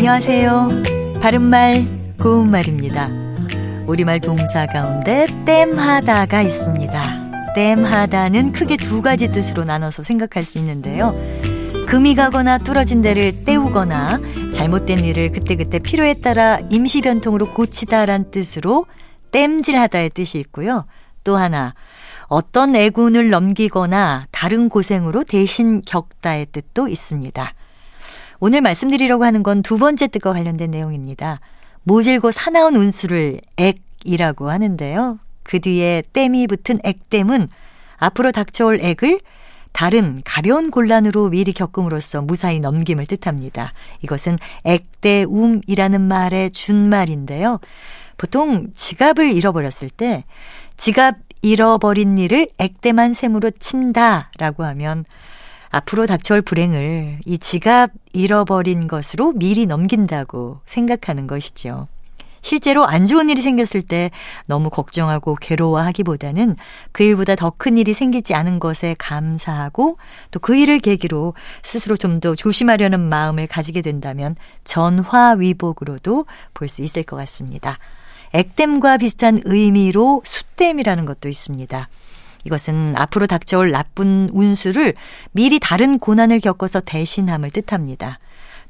안녕하세요. 바른말, 고운말입니다. 우리말 동사 가운데 땜하다가 있습니다. 땜하다는 크게 두 가지 뜻으로 나눠서 생각할 수 있는데요. 금이 가거나 뚫어진 데를 때우거나 잘못된 일을 그때그때 필요에 따라 임시 변통으로 고치다란 뜻으로 땜질하다의 뜻이 있고요. 또 하나 어떤 애군을 넘기거나 다른 고생으로 대신 겪다의 뜻도 있습니다. 오늘 말씀드리려고 하는 건 두 번째 뜻과 관련된 내용입니다. 모질고 사나운 운수를 액이라고 하는데요. 그 뒤에 땜이 붙은 액땜은 앞으로 닥쳐올 액을 다른 가벼운 곤란으로 미리 겪음으로써 무사히 넘김을 뜻합니다. 이것은 액대움이라는 말의 준말인데요. 보통 지갑을 잃어버렸을 때 지갑 잃어버린 일을 액대만 셈으로 친다라고 하면 앞으로 닥쳐올 불행을 이 지갑 잃어버린 것으로 미리 넘긴다고 생각하는 것이죠. 실제로 안 좋은 일이 생겼을 때 너무 걱정하고 괴로워하기보다는 그 일보다 더 큰 일이 생기지 않은 것에 감사하고 또 그 일을 계기로 스스로 좀 더 조심하려는 마음을 가지게 된다면 전화위복으로도 볼 수 있을 것 같습니다. 액땜과 비슷한 의미로 숫땜이라는 것도 있습니다. 이것은 앞으로 닥쳐올 나쁜 운수를 미리 다른 고난을 겪어서 대신함을 뜻합니다.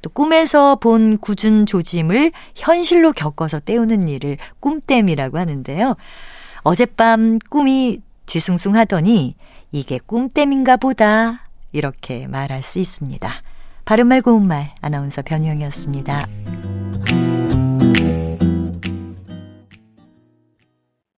또 꿈에서 본 굳은 조짐을 현실로 겪어서 때우는 일을 꿈땜이라고 하는데요. 어젯밤 꿈이 뒤숭숭 하더니 이게 꿈땜인가 보다 이렇게 말할 수 있습니다. 바른말 고운말 아나운서 변희영이었습니다.